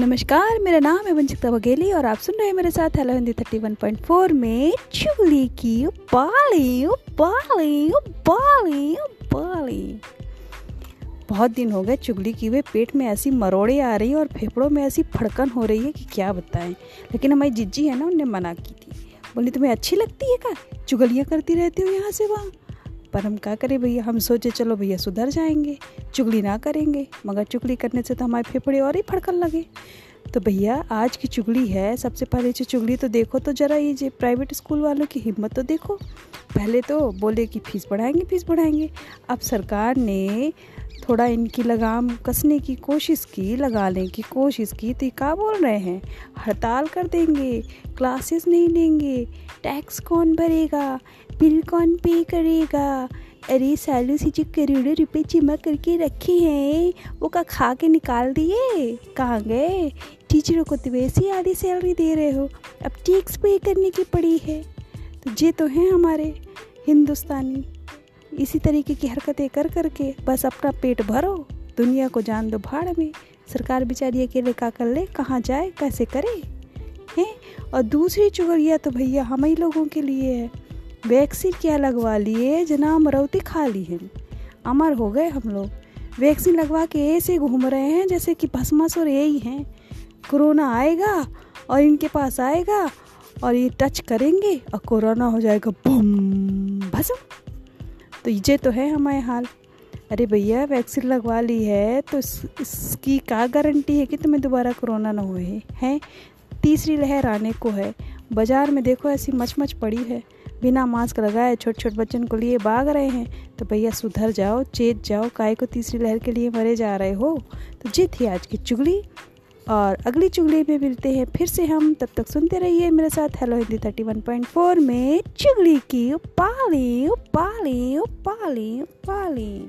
नमस्कार, मेरा नाम है वंशिता बघेली और आप सुन रहे हैं मेरे साथ hello Hindi thirty one point four में चुगली की बाली बाली बाली बाली बहुत दिन हो गए चुगली की हुए पेट में ऐसी मरोड़े आ रही है और फेफड़ों में ऐसी फड़कन हो रही है कि क्या बताएँ। लेकिन हमारी जिज्जी है ना, उनने मना की थी। बोली, तुम्हें अच्छी लगती है क्या? चुगलियाँ करती रहती हो यहाँ से वहाँ? पर हम क्या करें भैया? हम सोचे, चलो भैया, सुधर जाएँगे, चुगली ना करेंगे। मगर चुगली करने से तो हमारे फेफड़े और ही फड़कन लगे। तो भैया, आज की चुगली है। सबसे पहले जो चुगली तो देखो तो ज़रा ये प्राइवेट स्कूल वालों की हिम्मत तो देखो। पहले तो बोले कि फ़ीस बढ़ाएँगे फ़ीस बढ़ाएँगे। अब सरकार ने थोड़ा इनकी लगाम कसने की कोशिश की लगाने की कोशिश की तो क्या बोल रहे हैं? हड़ताल कर देंगे क्लासेस नहीं लेंगे टैक्स कौन भरेगा बिल कौन पे करेगा? अरे, सालों से जो करोड़ों रुपए जमा करके रखे हैं, वो का खा के निकाल दिए? कहाँ गए? टीचरों को तो वैसे ही आधी सैलरी दे रहे हो। अब टैक्स पे करने की पड़ी है। तो ये तो हैं हमारे हिंदुस्तानी। इसी तरीके की हरकतें कर करके बस अपना पेट भरो। दुनिया को जान दो भाड़ में। सरकार बेचारी अकेले का कर ले, कहाँ जाए, कैसे करे? हैं? और दूसरी चुगलिया तो भैया हम ही लोगों के लिए है। वैक्सीन क्या लगवा लिए? जना अमरौती खा ली है। अमर हो गए हम लोग। वैक्सीन लगवा के ऐसे घूम रहे हैं जैसे कि भस्मासुर यही हैं। कोरोना आएगा और इनके पास आएगा और ये टच करेंगे और कोरोना हो जाएगा बम भस्म। तो ये तो है हमारे हाल। अरे भैया वैक्सीन लगवा ली है तो इस, इसकी क्या गारंटी है कि तुम्हें दोबारा कोरोना ना हुए हैं? तीसरी लहर आने को है। बाज़ार में देखो ऐसी मच मच पड़ी है। बिना मास्क लगाए छोटे छोटे बच्चों को लिए भाग रहे हैं। तो भैया सुधर जाओ चेत जाओ काय को तीसरी लहर के लिए मरे जा रहे हो? तो जी थी आज की चुगली। और अगली चुगली में मिलते हैं। फिर से हम, तब तक सुनते रहिए मेरे साथ hello Hindi thirty one point four में चुगली की पाली पाली पाली पाली